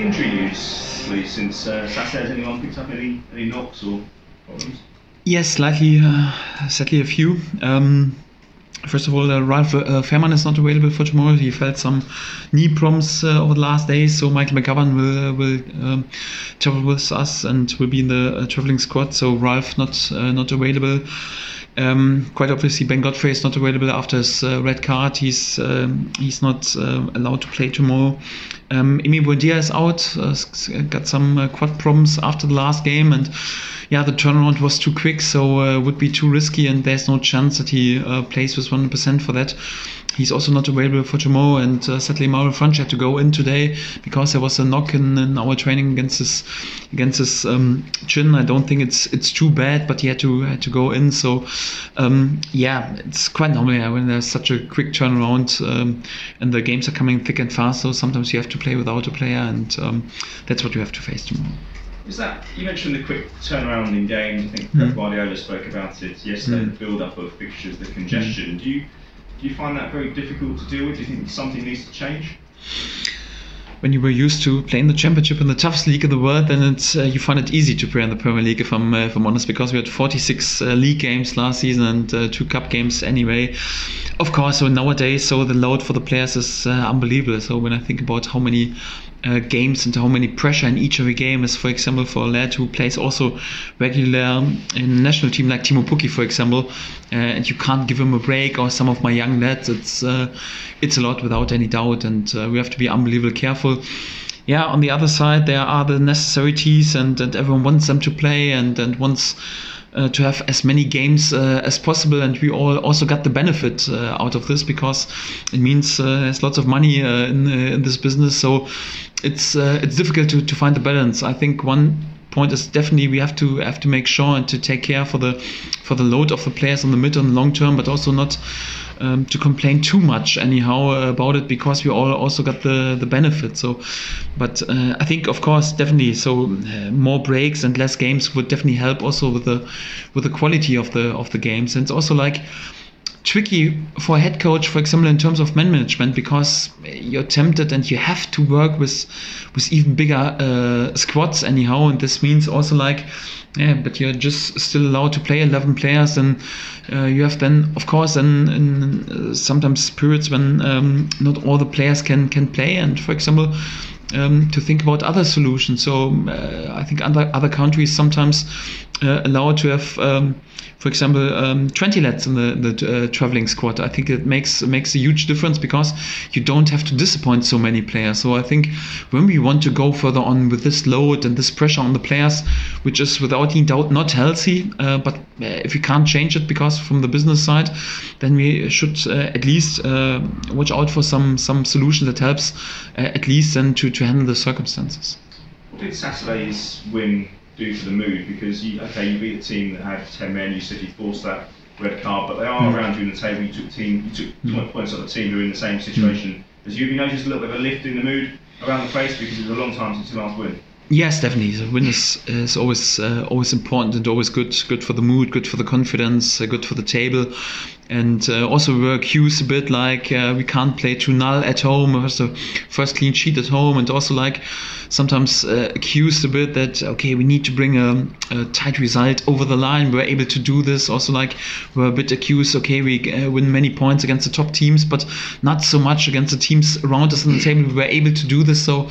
injury news, please, since uh, Saturday? Has anyone picked up any, any knocks or problems? Yes, slightly, uh, sadly a few. Um, First of all, uh, Ralf uh, Fährmann is not available for tomorrow. He felt some knee problems uh, over the last days, so Michael McGovern will will um, travel with us and will be in the uh, traveling squad. So Ralf not uh, not available. Um, quite obviously, Ben Godfrey is not available after his uh, red card. He's um, he's not allowed to play tomorrow. Um, Emi Buendia is out. got some quad problems after the last game and yeah, the turnaround was too quick, so uh, would be too risky, and there's no chance that he uh, plays with 100% for that. He's also not available for tomorrow, and uh, sadly, Mario Vrancic had to go in today because there was a knock in, in our training against his against his um, chin. I don't think it's it's too bad, but he had to had to go in. So um, yeah, it's quite normal yeah, when there's such a quick turnaround um, and the games are coming thick and fast. So sometimes you have to play without a player, and um, that's what you have to face tomorrow. Is that you mentioned the quick turnaround in games? I think mm. Guardiola spoke about it yesterday. Mm. The build-up of fixtures, the congestion. Mm. Do you do you find that very difficult to deal with? Do you think something needs to change? When you were used to playing the championship in the toughest league in the world, then it's uh, you find it easy to play in the Premier League. If I'm uh, if I'm honest, because we had 46 uh, league games last season and uh, two cup games anyway. Of course, so nowadays, so the load for the players is uh, unbelievable. So when I think about how many uh, games and how many pressure in each of the game is, for example, for a lad who plays also regular in national team like Teemu Pukki, for example, uh, and you can't give him a break, or some of my young lads, it's uh, it's a lot without any doubt, and uh, we have to be unbelievably careful. Yeah, on the other side, there are the necessities, and, and everyone wants them to play, and, and wants uh, to have as many games uh, as possible, and we all also got the benefit uh, out of this because it means uh, there's lots of money uh, in, uh, in this business. So it's it's difficult to, to find the balance. I think one point is definitely we have to have to make sure and to take care for the for the load of the players on the mid and long term, but also not um, to complain too much anyhow about it because we all also got the the benefit. So, but uh, I think of course definitely so uh, more breaks and less games would definitely help also with the with the quality of the of the games. And it's also like tricky for a head coach, for example, in terms of man management, because you're tempted and you have to work with with even bigger uh, squads anyhow, and this means also like, yeah, but you're just still allowed to play 11 players, and uh, you have then, of course, in, uh, sometimes periods when um, not all the players can can play, and for example. Um, to think about other solutions. So uh, I think other other countries sometimes uh, allow to have um, for example, um, 20 lads in the, the uh, traveling squad. I think it makes makes a huge difference because you don't have to disappoint so many players. So I think when we want to go further on with this load and this pressure on the players, which is without any doubt not healthy, uh, but uh, if we can't change it because from the business side, then we should uh, at least watch out for some some solution that helps at least then to, to handle the circumstances. What did Saturday's win do for the mood because you, okay, you beat a team that had ten men. You said you forced that red card, but they are mm. around you in the table. You took team, you took mm. points off the team who are in the same situation. Mm. Has you noticed a little bit of a lift in the mood around the place because it's a long time since the last win? Yes, definitely. The win is, is always uh, always important and always good good for the mood, good for the confidence, uh, good for the table and uh, also we were accused a bit like uh, we can't play too null at home. It was the first clean sheet at home, and also like sometimes uh, accused a bit that okay we need to bring a, a, tight result over the line. We're able to do this. Also like we're a bit accused. Okay, we uh, win many points against the top teams, but not so much against the teams around us on the table. We were able to do this. So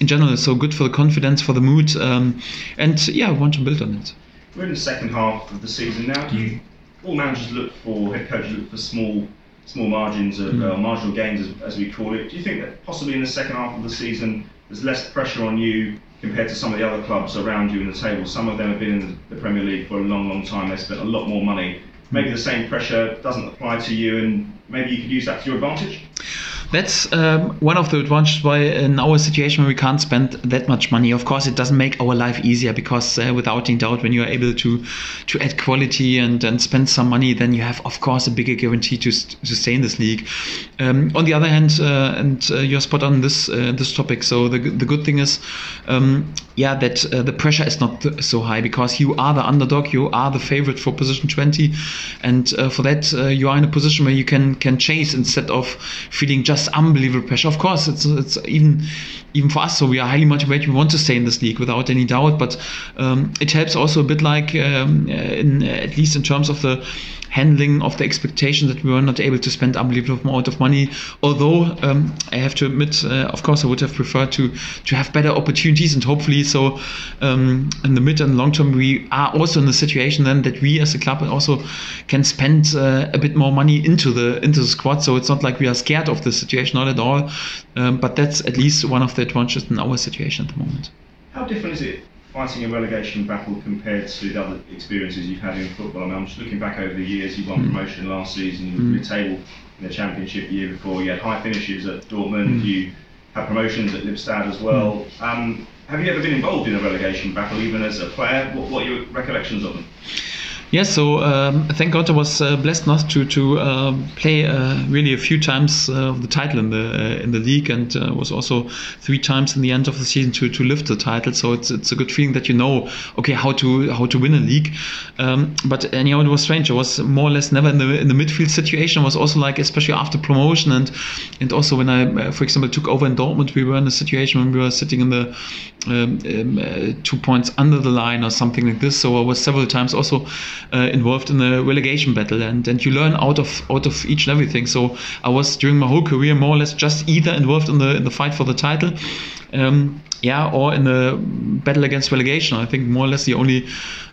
in general, so good for the confidence, for the mood, um, and yeah, I want to build on it. We're in the second half of the season now. Do you all managers look for head coaches look for small small margins of mm. uh, marginal gains as, as, we call it. Do you think that possibly in the second half of the season there's less pressure on you compared to some of the other clubs around you in the table? Some of them have been in the Premier League for a long, long time. They've spent a lot more money. Maybe the same pressure doesn't apply to you, and maybe you could use that to your advantage. That's um, one of the advantages why in our situation we can't spend that much money. Of course, it doesn't make our life easier because uh, without any doubt, when you are able to to add quality and, and spend some money, then you have of course a bigger guarantee to, to stay in this league. Um, on the other hand, uh, and uh, you're spot on this uh, this topic. So the the good thing is, um, yeah, that uh, the pressure is not so high because you are the underdog, you are the favorite for position 20, and uh, for that you are in a position where you can can chase instead of feeling just unbelievable pressure. Of course, it's it's even even for us. So we are highly motivated. We want to stay in this league without any doubt. But um, it helps also a bit, like um, in, at least in terms of the handling of the expectation that we were not able to spend unbelievable amount of money. Although um, I have to admit, uh, of course, I would have preferred to to have better opportunities and hopefully so um, in the mid and long term we are also in a situation then that we as a club also can spend uh, a bit more money into the into the squad. So it's not like we are scared of the situation, not at all. Um, but that's at least one of the advantages in our situation at the moment. How different is it fighting a relegation battle compared to the other experiences you've had in football? I mean, I'm just looking back over the years. You won mm. promotion last season. You were mid-table in the championship the year before. You had high finishes at Dortmund. Mm. You had promotions at Lippstadt as well. Um, have you ever been involved in a relegation battle, even as a player? What, what are your recollections of them? Yes, so um, thank God I was uh, blessed not to to uh, play uh, really a few times uh, the title in the uh, in the league, and uh, was also three times in the end of the season to, to lift the title. So it's it's a good feeling that you know okay how to how to win a league. Um, but anyhow, it was strange. I was more or less never in the in the midfield situation. I was also like especially after promotion and and also when I for example took over in Dortmund, we were in a situation when we were sitting in the um, um two points under the line or something like this. So I was several times also uh, involved in a relegation battle, and and you learn out of out of each and everything. So I was during my whole career more or less just either involved in the in the fight for the title. Um, yeah, or in the battle against relegation. I think more or less the only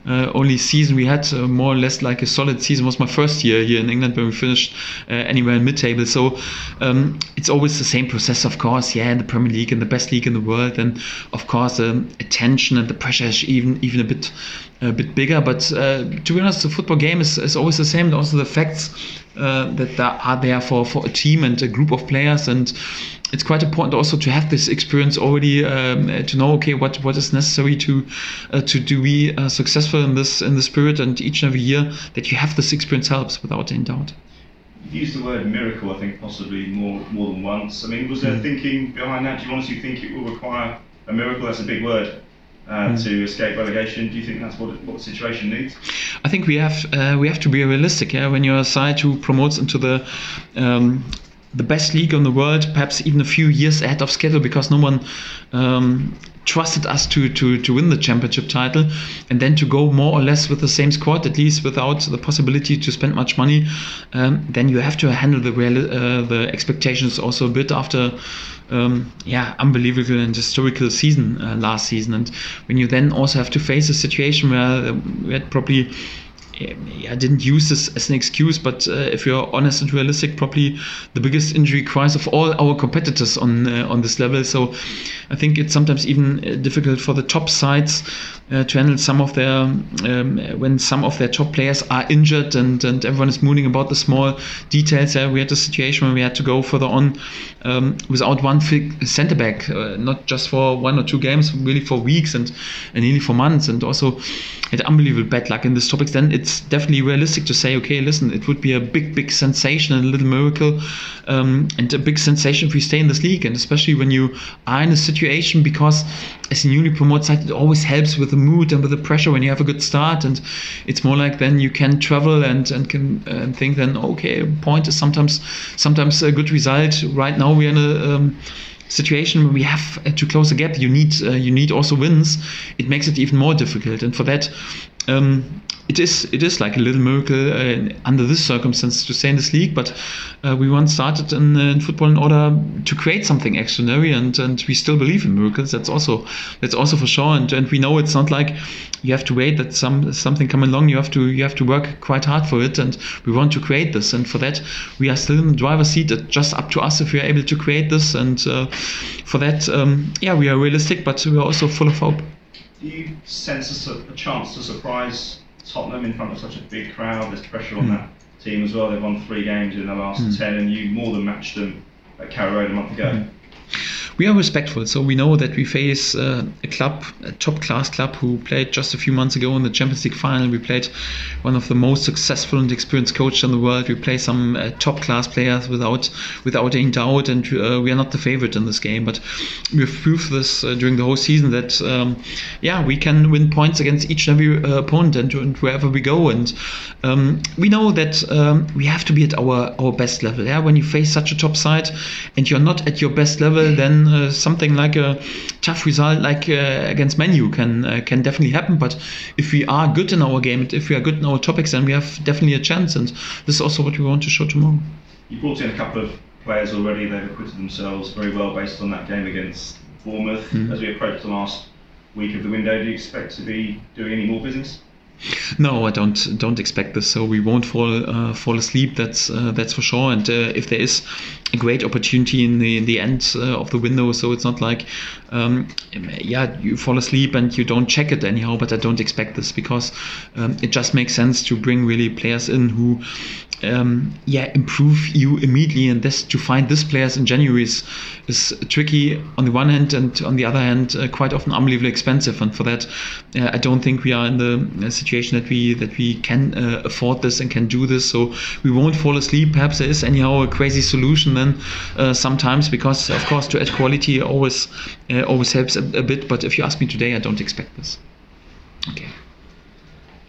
uh, only season we had uh, more or less like a solid season was my first year here in England when we finished uh, anywhere in mid-table. So um, it's always the same process, of course. Yeah, in the Premier League and the best league in the world, and of course the um, attention and the pressure is even even a bit a bit bigger. But uh, to be honest, the football game is, is always the same. Also the facts uh, that are there for for a team and a group of players. And it's quite important also to have this experience already um, to know okay what what is necessary to uh, to to be uh, successful in this in the spirit. And each and every year that you have this experience helps without any doubt. You've used the word miracle I think possibly more more than once. I mean was there mm. thinking behind that? Do you honestly think it will require a miracle? That's a big word uh, mm. to escape relegation. Do you think that's what what the situation needs? I think we have uh, we have to be realistic. Yeah, when you're a side who promotes into the um, the best league in the world, perhaps even a few years ahead of schedule, because no one um, trusted us to, to, to win the championship title, and then to go more or less with the same squad, at least without the possibility to spend much money, um, then you have to handle the real, uh, the expectations also a bit after. Um, yeah, unbelievable and historical season uh, last season, and when you then also have to face a situation where we had probably I didn't use this as an excuse, but uh, if you're honest and realistic, probably the biggest injury crisis of all our competitors on uh, on this level. So I think it's sometimes even uh, difficult for the top sides uh, to handle some of their um, when some of their top players are injured and, and everyone is mooning about the small details. Uh, we had a situation where we had to go further on um, without one centre back, uh, not just for one or two games, really for weeks and, and nearly for months, and also had unbelievable bad luck in this topics. Then it's definitely realistic to say, okay, listen, it would be a big, big sensation and a little miracle um, and a big sensation if we stay in this league, and especially when you are in a situation because as a newly promoted side, it always helps with the mood and with the pressure when you have a good start, and it's more like then you can travel and and can and think then okay, point is sometimes sometimes a good result. Right now we're in a um, situation where we have to close the gap. You need uh, you need also wins. It makes it even more difficult, and for that. Um, it is it is like a little miracle uh, under this circumstance to stay in this league. But uh, we once started in, uh, in, football in order to create something extraordinary, and, and we still believe in miracles. That's also that's also for sure. And, and we know it's not like you have to wait that some something come along. You have to you have to work quite hard for it, and we want to create this. And for that, we are still in the driver's seat. It's just up to us if we are able to create this. And uh, for that, um, yeah, we are realistic, but we are also full of hope. Do you sense a, a chance to surprise? Tottenham in front of such a big crowd. There's pressure on mm. that team as well. They've won three games in the last mm. ten, and you more than matched them at Carrow Road a month ago. Mm. We are respectful. So we know that we face uh, a club, a top class club, who played just a few months ago in the Champions League final. We played one of the most successful and experienced coaches in the world. We play some uh, top class players without without any doubt, and uh, we are not the favorite in this game. But we've proved this uh, during the whole season that um, yeah, we can win points against each and every uh, opponent and, and, wherever we go. And um, we know that um, we have to be at our our best level. Yeah, when you face such a top side and you're not at your best level, then uh, something like a tough result like uh, against Man U can uh, can definitely happen. But if we are good in our game, if we are good in our topics, then we have definitely a chance. And this is also what we want to show tomorrow. You brought in a couple of players already. They've acquitted themselves very well based on that game against Bournemouth. Mm. As we approach the last week of the window, do you expect to be doing any more business? No, I don't don't expect this. So we won't fall uh, fall asleep. That's uh, that's for sure. And uh, if there is a great opportunity in the in the end uh, of the window, so it's not like um, yeah you fall asleep and you don't check it anyhow. But I don't expect this because um, it just makes sense to bring really players in who um, yeah improve you immediately and this to find these players in January is, is tricky on the one hand and on the other hand uh, quite often unbelievably expensive and for that uh, I don't think we are in the situation that we that we can uh, afford this and can do this. So we won't fall asleep. Perhaps there is anyhow a crazy solution then uh, sometimes because of course to add quality always uh, always helps a, a bit. But if you ask me today I don't expect this. Okay.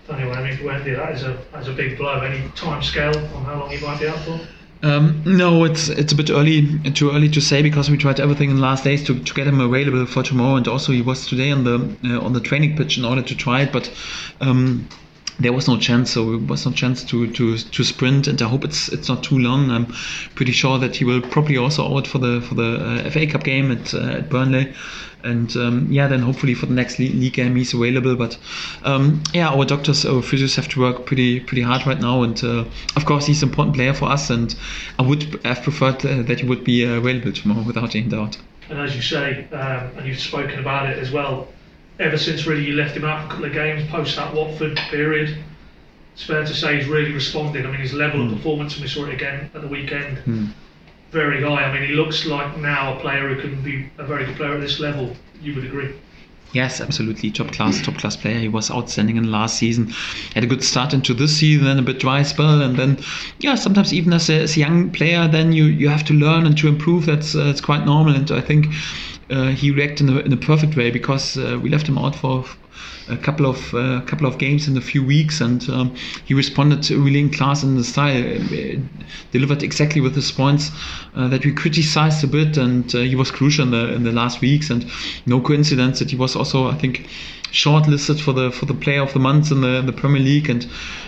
Anyway, I mean, Buendia, that is a that's a big blow. Any time scale on how long you might be out for? Um, no, it's it's a bit early, too early to say because we tried everything in the last days to, to get him available for tomorrow, and also he was today on the uh, on the training pitch in order to try it, but. Um, there was no chance, so there was no chance to, to, to sprint, and I hope it's it's not too long. I'm pretty sure that he will probably also out for the for the uh, FA Cup game at uh, at Burnley, and um, yeah, then hopefully for the next league game he's available. But um, yeah, our doctors, our physios have to work pretty pretty hard right now, and uh, of course he's an important player for us, and I would have preferred uh, that he would be available tomorrow without any doubt. And as you say, um, and you've spoken about it as well, ever since really you left him out for a couple of games post that Watford period. It's fair to say he's really responded. I mean, his level mm. of hmm. performance, and we saw it again at the weekend, mm. very high. I mean, he looks like now a player who can be a very good player at this level. You would agree? Yes, absolutely. Top class, top class player. He was outstanding in last season. Had a good start into this season, then a bit dry spell, and then yeah, sometimes even as a, as a young player, then you, you have to learn and to improve. That's uh, it's quite normal, and I think he reacted in a, in a perfect way because uh, we left him out for a couple of uh, couple of games in a few weeks, and um, he responded really in class in the style, delivered exactly with his points uh, that we criticized a bit, and uh, he was crucial in the in the last weeks, and no coincidence that he was also, I think, shortlisted for the for the player of the month in the, in the Premier League, and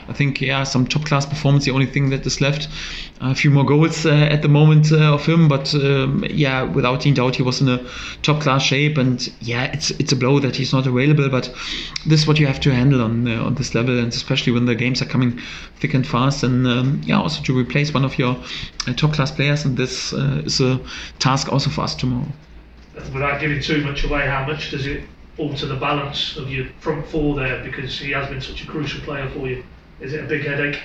I think yeah, some top class performance. The only thing that is left, a few more goals uh, at the moment uh, of him, but um, yeah, without any doubt, he was in a top class shape, and yeah, it's it's a blow that he's not available, but this is what you have to handle on uh, on this level, and especially when the games are coming thick and fast, and um, yeah, also to replace one of your uh, top class players, and this uh, is a task also for us tomorrow. Without giving too much away, how much does it alter the balance of your front four there because he has been such a crucial player for you? Is it a big headache?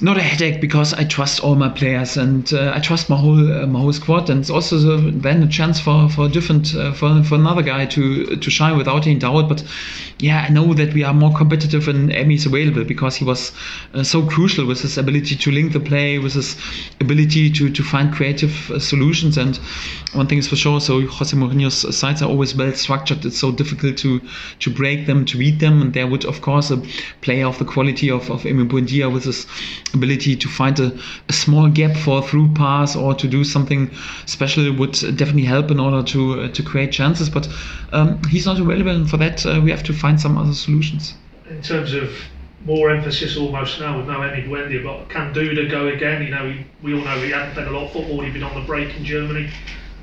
Not a headache because I trust all my players and uh, I trust my whole uh, my whole squad. And it's also the, then a chance for for different uh, for, for another guy to to shine without any doubt. But yeah I know that we are more competitive when Emi is available because he was uh, so crucial with his ability to link the play with his ability to to find creative uh, solutions. And one thing is for sure so Jose Mourinho's sides are always well structured. It's so difficult to to break them to read them. And there would of course a player of the quality of, of Emi Buendia with his ability to find a, a, small gap for a through pass or to do something special would definitely help in order to uh, to create chances. But um, he's not available, and for that uh, we have to find some other solutions. In terms of more emphasis almost now with no Emi Buendia, but can Duda go again? You know, we all know he hadn't played a lot of football. He'd been on the break in Germany.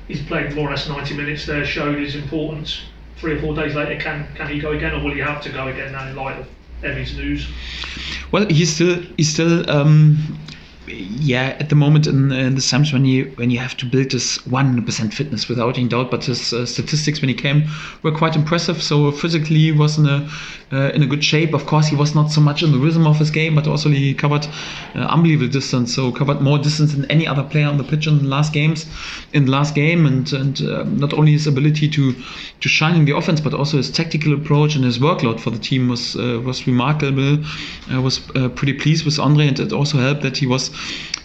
He's played more or less 90 minutes there, showed his importance. Three or four days later, can can he go again, or will he have to go again now in light of Emi's news? Well, he's still he's still um, yeah, at the moment in, in the times when you when you have to build this 100% fitness without any doubt, but his uh, statistics when he came were quite impressive. So physically he was in a uh, in a good shape. Of course, he was not so much in the rhythm of his game, but also he covered uh, unbelievable distance. So covered more distance than any other player on the pitch in the last games, in the last game, and and uh, not only his ability to to shine in the offense, but also his tactical approach and his workload for the team was uh, was remarkable. I was uh, pretty pleased with Andre, and it also helped that he was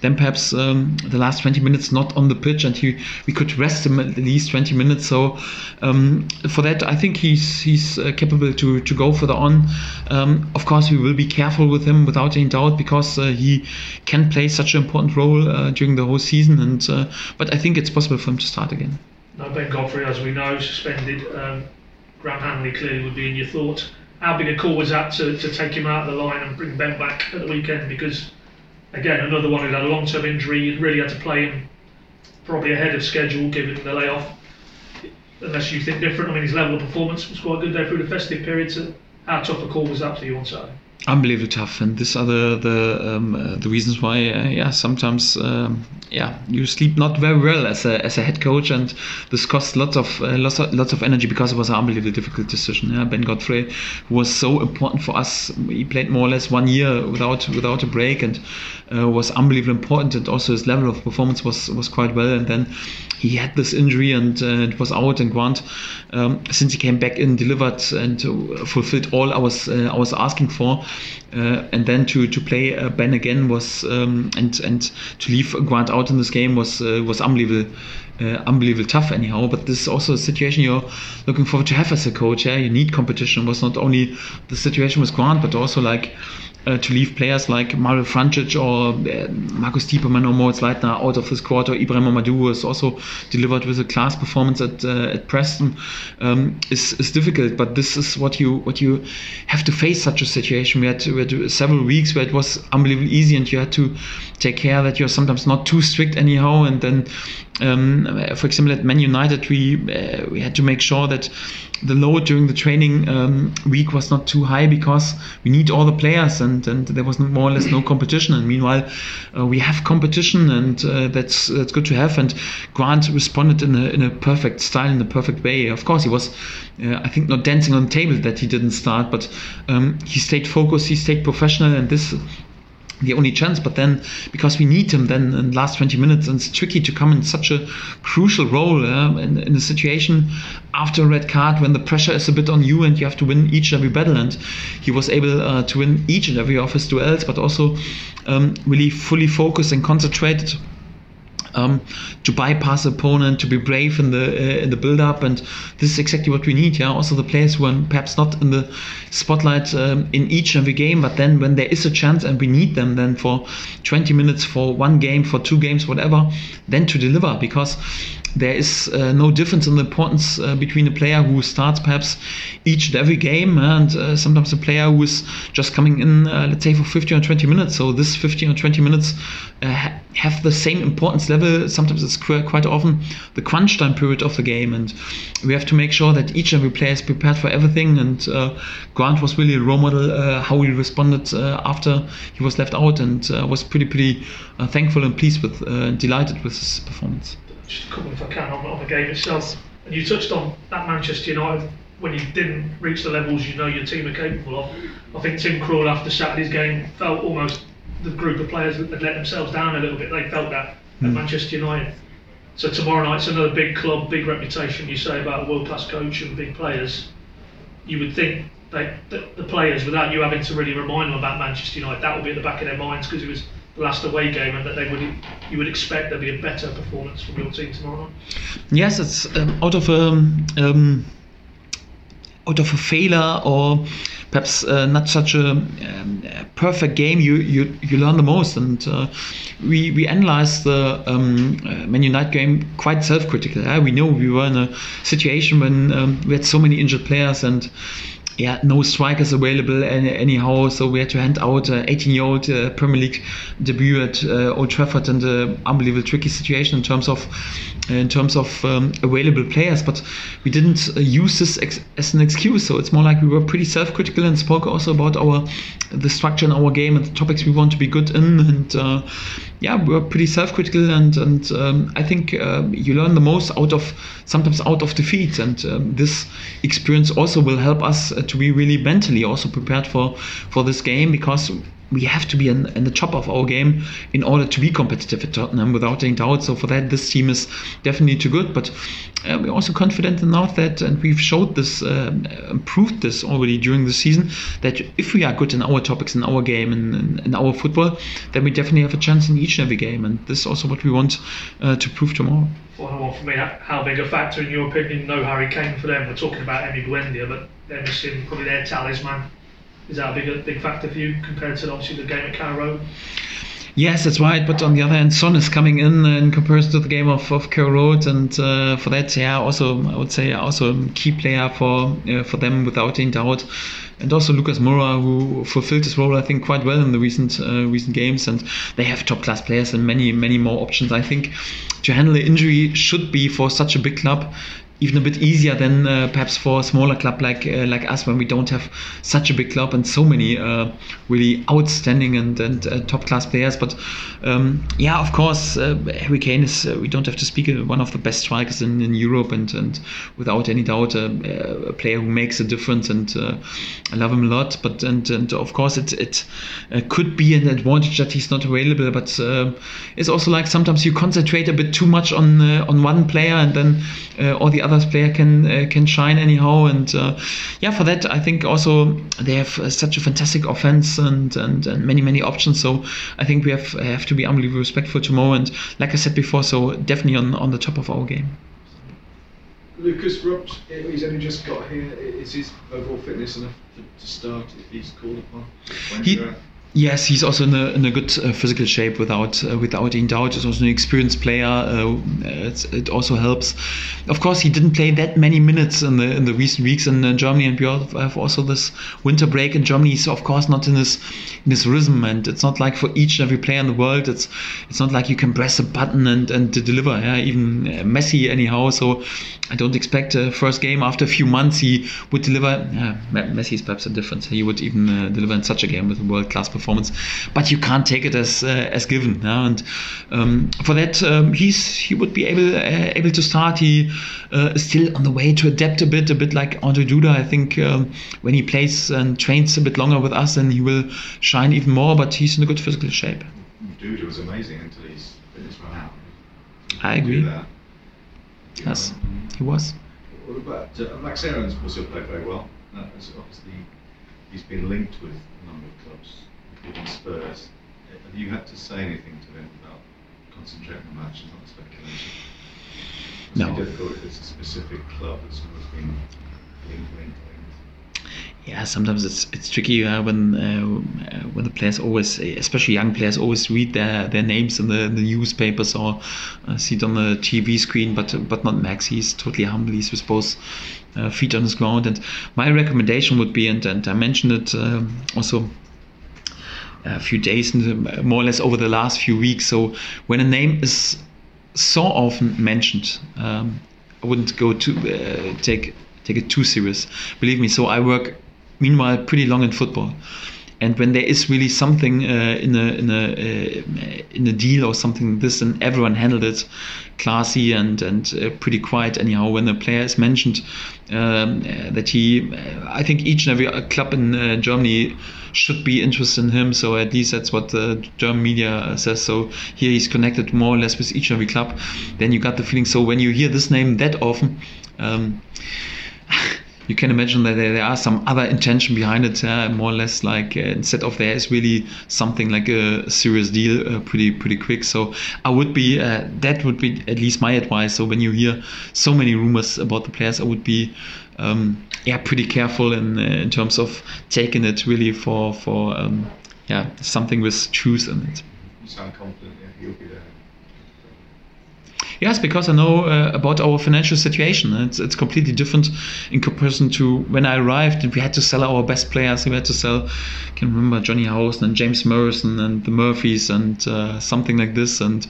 then perhaps um, the last 20 minutes not on the pitch, and he we could rest him at least 20 minutes. So um, for that, I think he's he's uh, capable to to go further on. Um, of course, we will be careful with him without any doubt because uh, he can play such an important role uh, during the whole season. And uh, but I think it's possible for him to start again. Now Ben Godfrey, as we know, suspended. Um, Grant Hanley clearly would be in your thoughts. How big a call was that to, to take him out of the line and bring Ben back at the weekend? Because again, another one who had a long-term injury. You really had to play him probably ahead of schedule, given the layoff. Unless you think different. I mean, his level of performance was quite good there through the festive period. So how tough a call was that for you on Saturday? Unbelievably tough and these are the the, um, uh, the reasons why uh, yeah sometimes um, yeah you sleep not very well as a, as a head coach and this costs lots of uh, lots of lots of energy because it was an unbelievably difficult decision yeah. Ben Godfrey was so important for us he played more or less one year without without a break and uh, was unbelievably important and also his level of performance was was quite well and then he had this injury and uh, it was out and Grant um, since he came back in delivered and fulfilled all I was uh, I was asking for uh, and then to to play uh, Ben again was um, and and to leave Grant out in this game was uh, was unbelievable. Uh, unbelievable tough anyhow but this is also a situation you're looking forward to have as a coach yeah you need competition it was not only the situation with Grant but also like uh, to leave players like Mario Vrancic or uh, Marco Stiepermann or Moritz Leitner out of the quarter. Ibrahim Amadou has also delivered with a class performance at uh, at Preston um, is, is difficult. But this is what you what you have to face such a situation. We had, we had several weeks where it was unbelievably easy, and you had to take care that you're sometimes not too strict anyhow, and then um, for example, at Man United, we uh, we had to make sure that the load during the training um, week was not too high because we need all the players and, and there was more or less no competition. And meanwhile, uh, we have competition and uh, that's that's good to have. And Grant responded in a in a perfect style, in a perfect way. Of course, he was, uh, I think, not dancing on the table that he didn't start, but um, he stayed focused, he stayed professional, and this the only chance. But then, because we need him then in the last 20 minutes, and it's tricky to come in such a crucial role uh, in, in, a situation after a red card when the pressure is a bit on you and you have to win each and every battle. And he was able uh, to win each and every of his duels, but also um, really fully focused and concentrated um, to bypass opponent, to be brave in the uh, in the build up, and this is exactly what we need. Yeah, also the players who are perhaps not in the spotlight um, in each and every game, but then when there is a chance and we need them, then for 20 minutes, for one game, for two games, whatever, then to deliver because there is uh, no difference in the importance uh, between a player who starts perhaps each and every game and uh, sometimes a player who is just coming in, uh, let's say, for 15 or 20 minutes. So this 15 or 20 minutes uh, ha- have the same importance level. Sometimes it's qu- quite often the crunch time period of the game, and we have to make sure that each and every player is prepared for everything. And uh, Grant was really a role model how he responded after he was left out, and was pretty pretty thankful and pleased with, delighted with his performance just a couple if I can on, on the game itself. And you touched on that Manchester United when you didn't reach the levels you know your team are capable of. I think Tim Krul after Saturday's game felt almost the group of players had let themselves down a little bit. They felt that mm. at Manchester United. So tomorrow night's another big club, big reputation. You say about a world-class coach and big players. You would think they, the, the players, without you having to really remind them about Manchester United, that would be at the back of their minds because it was last away game, and that they would you would expect there'd be a better performance from your team tomorrow. Yes, it's um, out of a um, out of a failure or perhaps uh, not such a, um, perfect game, you, you you learn the most. And uh, we we analyzed the um, uh, Man United game quite self-critical. Yeah? We know we were in a situation when um, we had so many injured players and yeah, no strikers available any, anyhow. So we had to hand out uh, 18-year-old uh, Premier League debut at uh, Old Trafford and an unbelievable tricky situation in terms of in terms of um, available players. But we didn't uh, use this ex- as an excuse. So it's more like we were pretty self-critical and spoke also about our the structure in our game and the topics we want to be good in. And uh, yeah, we were pretty self-critical and and um, I think uh, you learn the most out of sometimes out of defeat. And um, this experience also will help us to be really mentally also prepared for for this game because we have to be in, in, the top of our game in order to be competitive at Tottenham without any doubt. So for that, this team is definitely too good. But uh, we're also confident enough that, and we've showed this, uh, proved this already during the season, that if we are good in our topics, in our game, in, in, in our football, then we definitely have a chance in each and every game. And this is also what we want uh, to prove tomorrow. One for me. How big a factor, in your opinion, no Harry Kane for them? We're talking about Emi Buendia, but they're missing probably their talisman is that a big, big factor for you compared to obviously the game at Road? Yes, that's right. But on the other hand, Son is coming in in comparison to the game of, of Carrow Road, and uh, for that, yeah, also I would say also a key player for uh, for them without any doubt. And also Lucas Moura, who fulfilled his role, I think, quite well in the recent uh, recent games, and they have top class players and many many more options. I think to handle injury should be for such a big club even a bit easier than uh, perhaps for a smaller club like uh, like us when we don't have such a big club and so many uh, really outstanding and, and uh, top class players. But um, yeah of course uh, Harry Kane is uh, we don't have to speak one of the best strikers in, in Europe and, and without any doubt a, player who makes a difference and I love him a lot. But and, and of course it, it could be an advantage that he's not available but it's also like sometimes you concentrate a bit too much on on one player and then all the other player can uh, can shine anyhow. And uh, yeah, for that I think also they have uh, such a fantastic offense and, and, and many many options. So I think we have have to be unbelievably respectful tomorrow. And like I said before, so definitely on on the top of our game. Lukas Rupp, he's only just got here. Is his overall fitness enough to, to start if he's called upon? He, Yes, he's also in a, in a good uh, physical shape without uh, without any doubt. He's also an experienced player. Uh, it also helps. Of course, he didn't play that many minutes in the in the recent weeks in uh, Germany, and we have also this winter break in Germany. He's of course not in his in his rhythm, and it's not like for each and every player in the world. It's it's not like you can press a button and and deliver. Yeah, even uh, Messi anyhow. So I don't expect a first game after a few months he would deliver. Yeah, Messi is perhaps a difference. He would even uh, deliver in such a game with a world class performance, but you can't take it as uh, as given. Yeah? And um, for that, um, he's he would be able uh, able to start. He uh, is still on the way to adapt a bit, a bit like Andre Duda. I think um, when he plays and trains a bit longer with us, then he will shine even more. But he's in a good physical shape. Duda was amazing until his fitness ran out. I agree. Yes, he was. What about uh, Max Aarons also played very well. Uh, obviously, he's been linked with a number of clubs, Spurs. Have you had to say anything to him about concentrating on the match and not speculation? It's no. difficult if it's a specific club that's always been linked, linked, yeah, sometimes it's it's tricky uh, when uh, when the players always, especially young players, always read their, their names in the, in the newspapers or uh, see it on the TV screen. But but not Max. He's totally humble. He's with both uh, feet on his ground. And my recommendation would be, and, and I mentioned it um, also a few days, more or less over the last few weeks. So when a name is so often mentioned, um, I wouldn't go to uh, take take it too serious. Believe me. So I work meanwhile pretty long in football. And when there is really something uh, in a in a uh, in a deal or something like this, and everyone handled it classy and and uh, pretty quiet. Anyhow, when the player is mentioned, um, uh, that he, I think each and every club in Germany should be interested in him. So at least that's what the German media says. So here he's connected more or less with each and every club. Then you got the feeling. So when you hear this name that often. Um, you can imagine that there, there are some other intention behind it, uh, more or less like uh, instead of there is really something like a serious deal, uh, pretty pretty quick. So I would be uh, that would be at least my advice. So when you hear so many rumors about the players, I would be um, yeah pretty careful in uh, in terms of taking it really for for um, yeah something with truth in it. You sound confident. Yeah, you'll be there. Yes, because I know uh, about our financial situation. It's it's completely different in comparison to when I arrived and we had to sell our best players. We had to sell, I can remember Jonny Howson and James Maddison and the Murphys and uh, something like this, and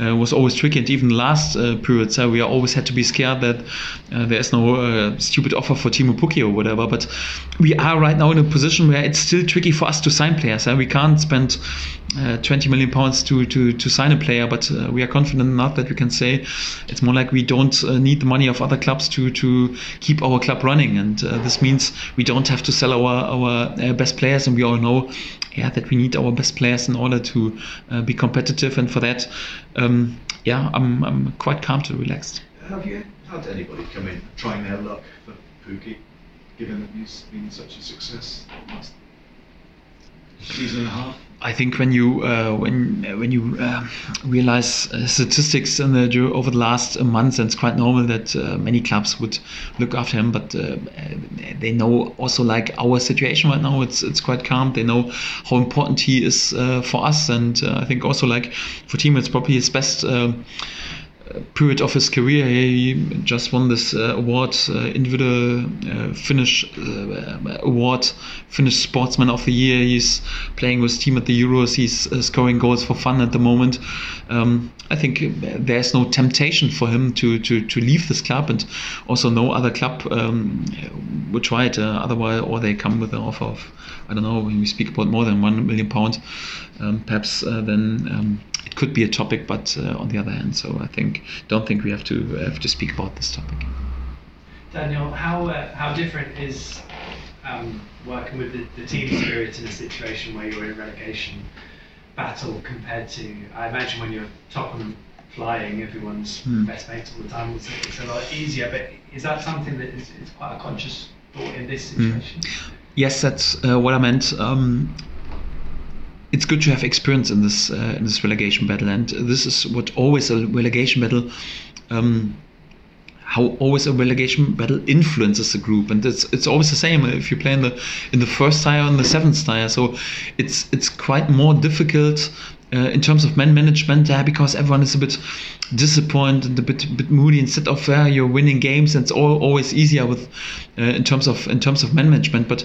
uh, was always tricky. And even last uh, periods, uh, we always had to be scared that uh, there is no stupid offer for Teemu Pukki or whatever. But we are right now in a position where it's still tricky for us to sign players. Uh, we can't spend uh, 20 million pounds to, to, to sign a player, but we are confident enough that we can say it's more like we don't uh, need the money of other clubs to, to keep our club running. And uh, this means we don't have to sell our, our uh, best players, and we all know yeah, that we need our best players in order to uh, be competitive. And for that, um, yeah, I'm, I'm quite calm to relaxed. Have you had anybody come in trying their luck for Pukki, given that he's been such a success season and a half? I think when you uh, when when you uh, realize uh, statistics in the, over the last months, it's quite normal that uh, many clubs would look after him. But uh, they know also like our situation right now. It's it's quite calm. They know how important he is uh, for us, and I think also like for Teemu, it's probably his best. Period of his career. He just won this uh, award, uh, individual uh, Finnish uh, award, Finnish Sportsman of the Year. He's playing with team at the Euros. He's uh, scoring goals for fun at the moment. Um, I think there's no temptation for him to, to, to leave this club, and also no other club um, would try it. Uh, otherwise, or they come with an offer of I don't know when we speak about more than one million pound, um, perhaps then um, it could be a topic, but uh, on the other hand, so I think don't think we have to have to speak about this topic. Daniel, how uh, how different is um, working with the, the team spirit in a situation where you're in relegation battle compared to I imagine when you're top and flying, everyone's Hmm. best mates all the time. It's, it's a lot easier. But is that something that is, is quite a conscious thought in this Hmm. situation? Yes, that's uh, what I meant. Um, it's good to have experience in this uh, in this relegation battle, and this is what always a relegation battle. Um, how always a relegation battle influences the group, and it's it's always the same if you play in the in the first tier and the seventh tier. So it's it's quite more difficult uh, in terms of man management there because everyone is a bit disappointed and a bit bit moody instead of uh, you're winning games. And it's all, always easier with uh, in terms of in terms of man management. But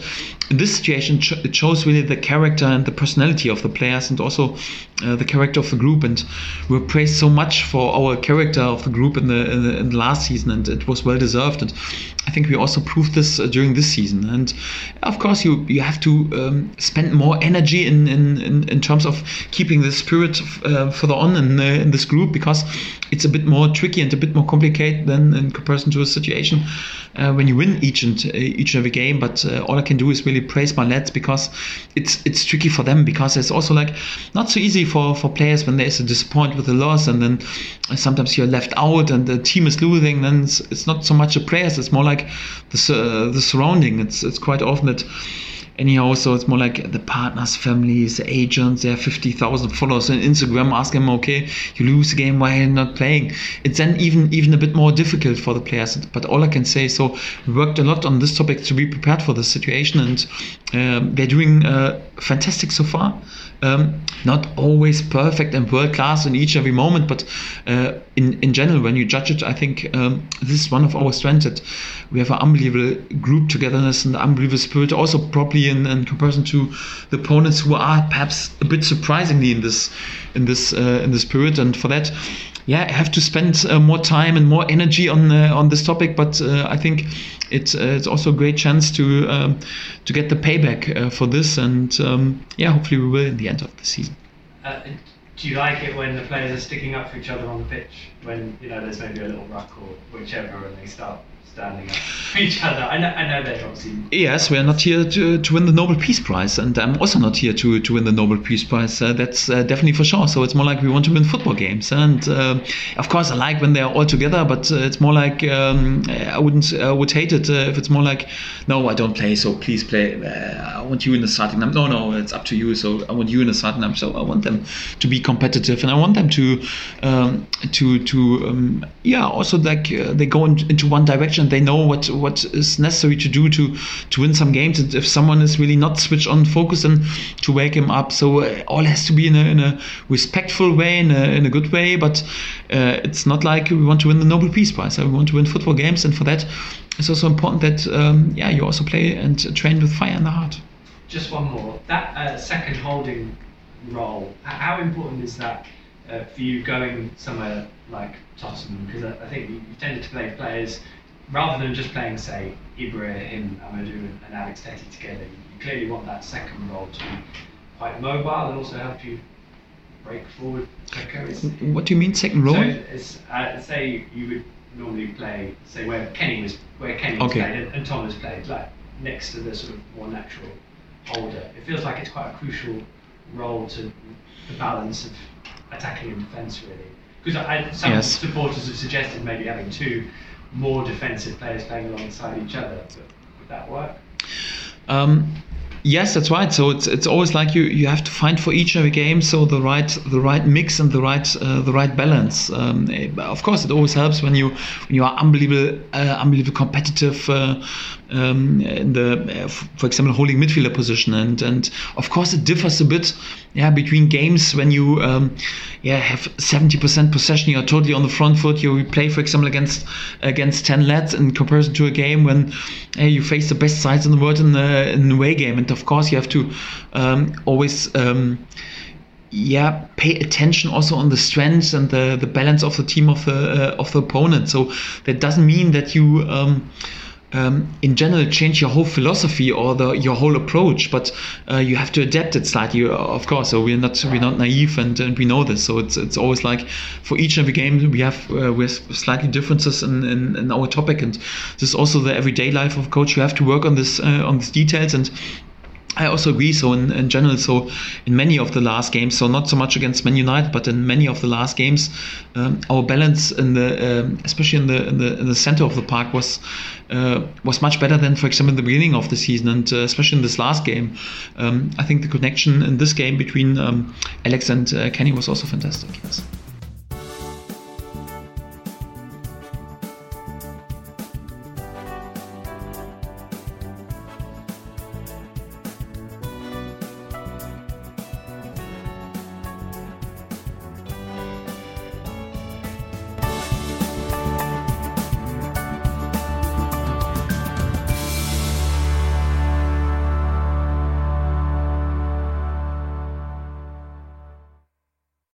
in this situation it shows really the character and the personality of the players and also uh, the character of the group. And we're praised so much for our character of the group in the, in the, in the last season and it was well deserved. And I think we also proved this uh, during this season. And of course you you have to um, spend more energy in, in, in, in terms of keeping the spirit uh, further on in, in this group because it's a bit more tricky and a bit more complicated than in comparison to a situation uh, when you win each and uh, each and every game. But uh, all I can do is really praise my lads because it's it's tricky for them because it's also like not so easy for, for players when there's a disappointment with a loss and then sometimes you're left out and the team is losing. Then it's, it's not so much the players; it's more like the su- the surrounding. It's it's quite often that anyhow so it's more like the partners families agents they have 50000 followers. On instagram ask them okay you lose the game why are you not playing? It's then even even a bit more difficult for the players. But all i can say so we worked a lot on this topic to be prepared for this situation. And um, they're doing uh, fantastic so far um, not always perfect and world class in each every moment, but uh, in in general, when you judge it, I think um, this is one of our strengths that we have an unbelievable group togetherness and unbelievable spirit. Also, probably in, in comparison to the opponents who are perhaps a bit surprisingly in this in this uh, in this spirit, and for that. Yeah, I have to spend uh, more time and more energy on uh, on this topic, but uh, I think it's uh, it's also a great chance to um, to get the payback for this, and um, yeah, hopefully we will in the end of the season. Do you like it when the players are sticking up for each other on the pitch? When you know there's maybe a little ruck or whichever, and they start standing up for each other. I know, I know. Yes, we are not here to, to win the Nobel Peace Prize, and I'm also not here to, to win the Nobel Peace Prize. Uh, that's uh, definitely for sure. So it's more like we want to win football games, and uh, of course I like when they are all together. But uh, it's more like um, I wouldn't would hate it uh, if it's more like, no, I don't play, so please play. Uh, I want you in the starting number. No, no, it's up to you. So I want you in the starting number. So I want them to be competitive, and I want them to um, to to um, yeah also like they go in, into one direction connection. They know what what is necessary to do to to win some games. And if someone is really not switched on focus, and to wake him up. So uh, all has to be in a, in a respectful way, in a, in a good way. But uh, it's not like we want to win the Nobel Peace Prize. We want to win football games, and for that, it's also important that um, yeah, you also play and train with fire in the heart. Just one more. That uh, second holding role. How important is that uh, for you going somewhere like Tottenham? Because I, I, think you, you tended to play players rather than just playing, say, Ibrahim Amadou and Alex Tettey together. You, clearly want that second role to be quite mobile and also help you break forward quicker. what do you mean second role? So uh, say you would normally play, say where Kenny was, where Kenny okay. played and, and Thomas played, like next to the sort of more natural holder. It feels like it's quite a crucial role to the balance of attacking and defence, really. Because some yes. supporters have suggested maybe having two more defensive players playing alongside each other. Would that work? Um, Yes, that's right. So it's it's always like you you have to find for each of the game so the right the right mix and the right uh, the right balance. Um, of course, it always helps when you when you are unbelievable uh, unbelievable competitive uh, um, in the, for example, holding midfielder position. And and of course, it differs a bit, yeah, between games when you, um, yeah, have 70% possession, you're totally on the front foot. You play, for example, against against 10 lads in comparison to a game when uh, you face the best sides in the world in the in away game. And of course, you have to um, always. Um, yeah, pay attention also on the strengths and the, the balance of the team of the uh, of the opponent. So that doesn't mean that you um, um, in general change your whole philosophy or the, your whole approach, but uh, you have to adapt it slightly, uh, of course. So we're not we're not naive, and, and we know this. So it's it's always like for each of the games we have uh, with slightly differences in, in, in, our topic, and this is also the everyday life of coach. You have to work on this uh, on these details and I also agree. So in, in general, so in many of the last games, so not so much against Man United, but in many of the last games, um, our balance in the, um, especially in the, in the in the center of the park, was uh, was much better than, for example, in the beginning of the season, and uh, especially in this last game. Um, I think the connection in this game between um, Alex and uh, Kenny was also fantastic. Yes.